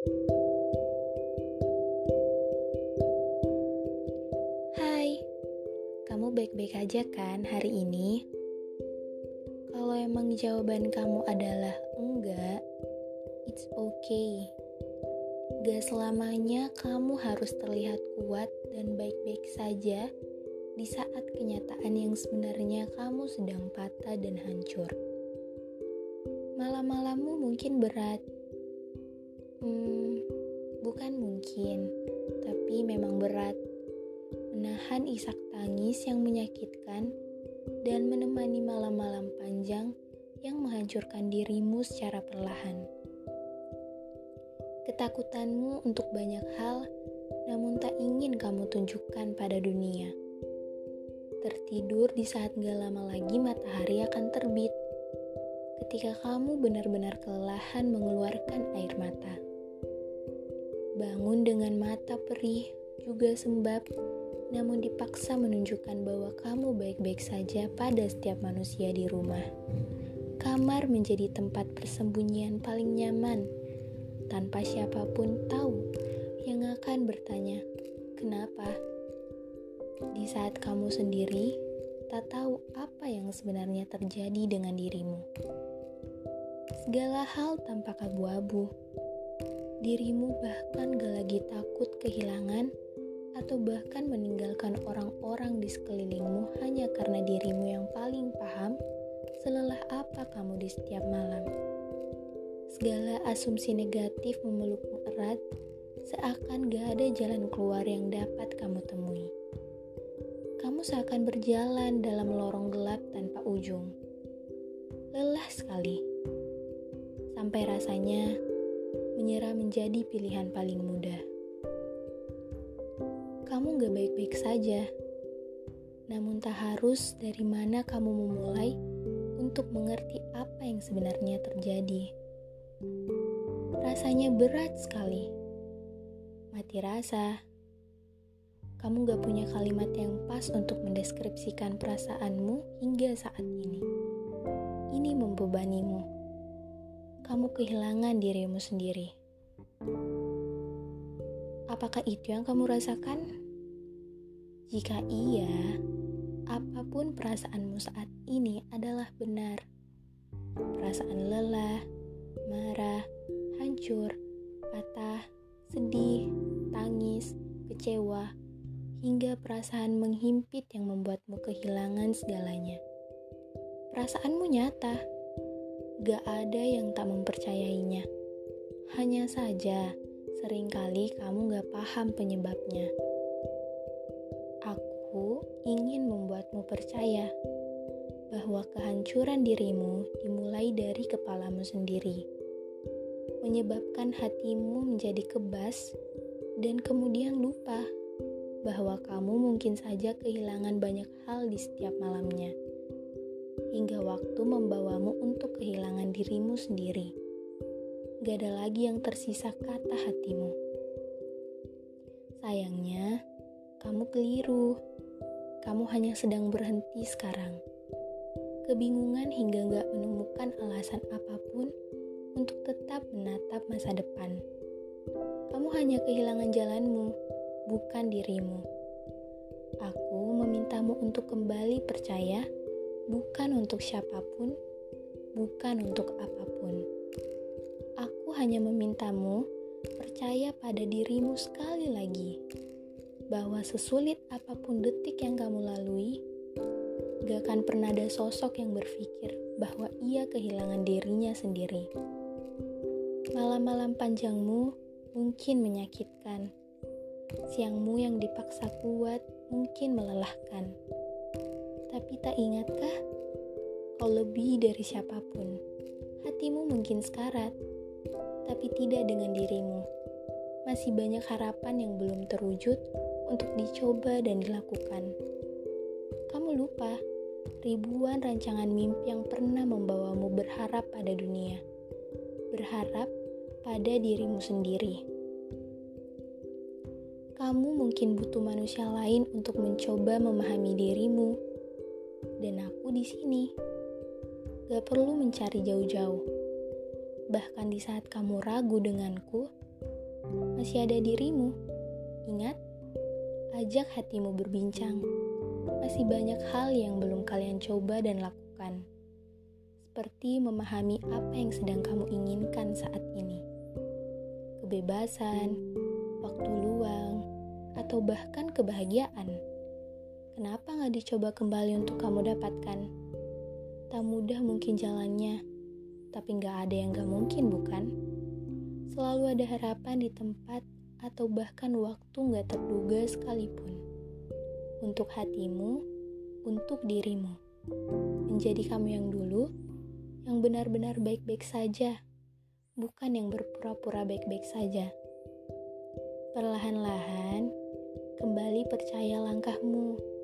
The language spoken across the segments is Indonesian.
Hai, kamu baik-baik aja kan hari ini? Kalau emang jawaban kamu adalah enggak, it's okay. Gak selamanya kamu harus terlihat kuat dan baik-baik saja di saat kenyataan yang sebenarnya kamu sedang patah dan hancur. Malam-malammu mungkin berat, Hmm, bukan mungkin, tapi memang berat. Menahan isak tangis yang menyakitkan dan menemani malam-malam panjang yang menghancurkan dirimu secara perlahan. Ketakutanmu untuk banyak hal, namun tak ingin kamu tunjukkan pada dunia. Tertidur di saat gak lama lagi matahari akan terbit. Ketika kamu benar-benar kelelahan mengeluarkan air mata bangun dengan mata perih, juga sembab, namun dipaksa menunjukkan bahwa kamu baik-baik saja pada setiap manusia di rumah. Kamar menjadi tempat persembunyian paling nyaman, tanpa siapa pun tahu yang akan bertanya, "Kenapa?" Di saat kamu sendiri tak tahu apa yang sebenarnya terjadi dengan dirimu. Segala hal tampak abu-abu dirimu bahkan gak lagi takut kehilangan atau bahkan meninggalkan orang-orang di sekelilingmu hanya karena dirimu yang paling paham selelah apa kamu di setiap malam. Segala asumsi negatif memelukmu erat, seakan gak ada jalan keluar yang dapat kamu temui. Kamu seakan berjalan dalam lorong gelap tanpa ujung. Lelah sekali. Sampai rasanya menyerah menjadi pilihan paling mudah. Kamu gak baik-baik saja, namun tak harus dari mana kamu memulai untuk mengerti apa yang sebenarnya terjadi. Rasanya berat sekali. Mati rasa. Kamu gak punya kalimat yang pas untuk mendeskripsikan perasaanmu hingga saat ini. Ini membebanimu kamu kehilangan dirimu sendiri. Apakah itu yang kamu rasakan? Jika iya, apa pun perasaanmu saat ini adalah benar. Perasaan lelah, marah, hancur, patah, sedih, tangis, kecewa, hingga perasaan menghimpit yang membuatmu kehilangan segalanya. Perasaanmu nyata Gak ada yang tak mempercayainya. Hanya saja, sering kali kamu gak paham penyebabnya. Aku ingin membuatmu percaya bahwa kehancuran dirimu dimulai dari kepalamu sendiri, menyebabkan hatimu menjadi kebas dan kemudian lupa bahwa kamu mungkin saja kehilangan banyak hal di setiap malamnya hingga waktu membawamu untuk kehilangan dirimu sendiri. Gak ada lagi yang tersisa kata hatimu. Sayangnya, kamu keliru. Kamu hanya sedang berhenti sekarang. Kebingungan hingga gak menemukan alasan apa pun untuk tetap menatap masa depan. Kamu hanya kehilangan jalanmu, bukan dirimu. Aku memintamu untuk kembali percaya bukan untuk siapa pun, bukan untuk apa pun. Aku hanya memintamu percaya pada dirimu sekali lagi, bahwa sesulit apa pun detik yang kamu lalui, gak akan pernah ada sosok yang berpikir bahwa ia kehilangan dirinya sendiri. Malam-malam panjangmu mungkin menyakitkan, siangmu yang dipaksa kuat mungkin melelahkan tapi tak ingatkah, kau lebih dari siapa pun. Hatimu mungkin sekarat, tapi tidak dengan dirimu. Masih banyak harapan yang belum terwujud untuk dicoba dan dilakukan. Kamu lupa ribuan rancangan mimpi yang pernah membawamu berharap pada dunia. Berharap pada dirimu sendiri. Kamu mungkin butuh manusia lain untuk mencoba memahami dirimu, dan aku di sini. Gak perlu mencari jauh-jauh. Bahkan di saat kamu ragu denganku, masih ada dirimu. Ingat, ajak hatimu berbincang. Masih banyak hal yang belum kalian coba dan lakukan. Seperti memahami apa yang sedang kamu inginkan saat ini. Kebebasan, waktu luang, atau bahkan kebahagiaan. Kenapa nggak dicoba kembali untuk kamu dapatkan? Tak mudah mungkin jalannya, tapi nggak ada yang nggak mungkin bukan? Selalu ada harapan di tempat atau bahkan waktu nggak terduga sekalipun. Untuk hatimu, untuk dirimu. Menjadi kamu yang dulu, yang benar-benar baik-baik saja, bukan yang berpura-pura baik-baik saja. Perlahan-lahan, kembali percaya langkahmu.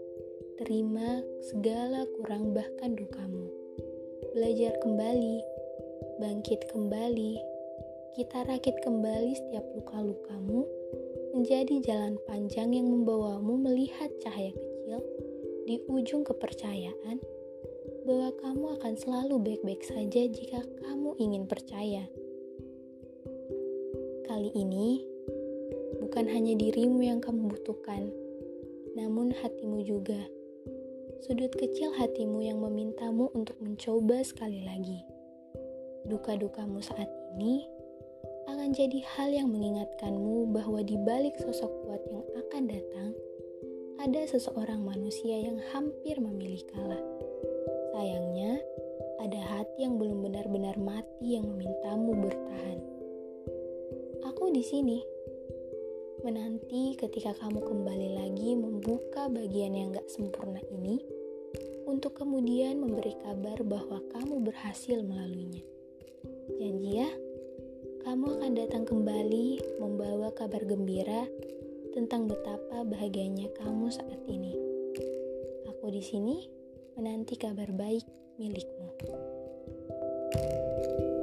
Terima segala kurang bahkan dukamu. Belajar kembali, bangkit kembali. Kita rakit kembali setiap luka-lukamu menjadi jalan panjang yang membawamu melihat cahaya kecil di ujung kepercayaan bahwa kamu akan selalu baik-baik saja jika kamu ingin percaya. Kali ini, bukan hanya dirimu yang kamu butuhkan, namun hatimu juga. Sudut kecil hatimu yang memintamu untuk mencoba sekali lagi. Duka-dukamu saat ini akan jadi hal yang mengingatkanmu bahwa di balik sosok kuat yang akan datang, ada seseorang manusia yang hampir memilih kalah. Sayangnya, ada hati yang belum benar-benar mati yang memintamu bertahan. Aku di sini menanti ketika kamu kembali lagi membuka bagian yang gak sempurna ini untuk kemudian memberi kabar bahwa kamu berhasil melaluinya. Janji ya, kamu akan datang kembali membawa kabar gembira tentang betapa bahagianya kamu saat ini. Aku di sini menanti kabar baik milikmu. thank you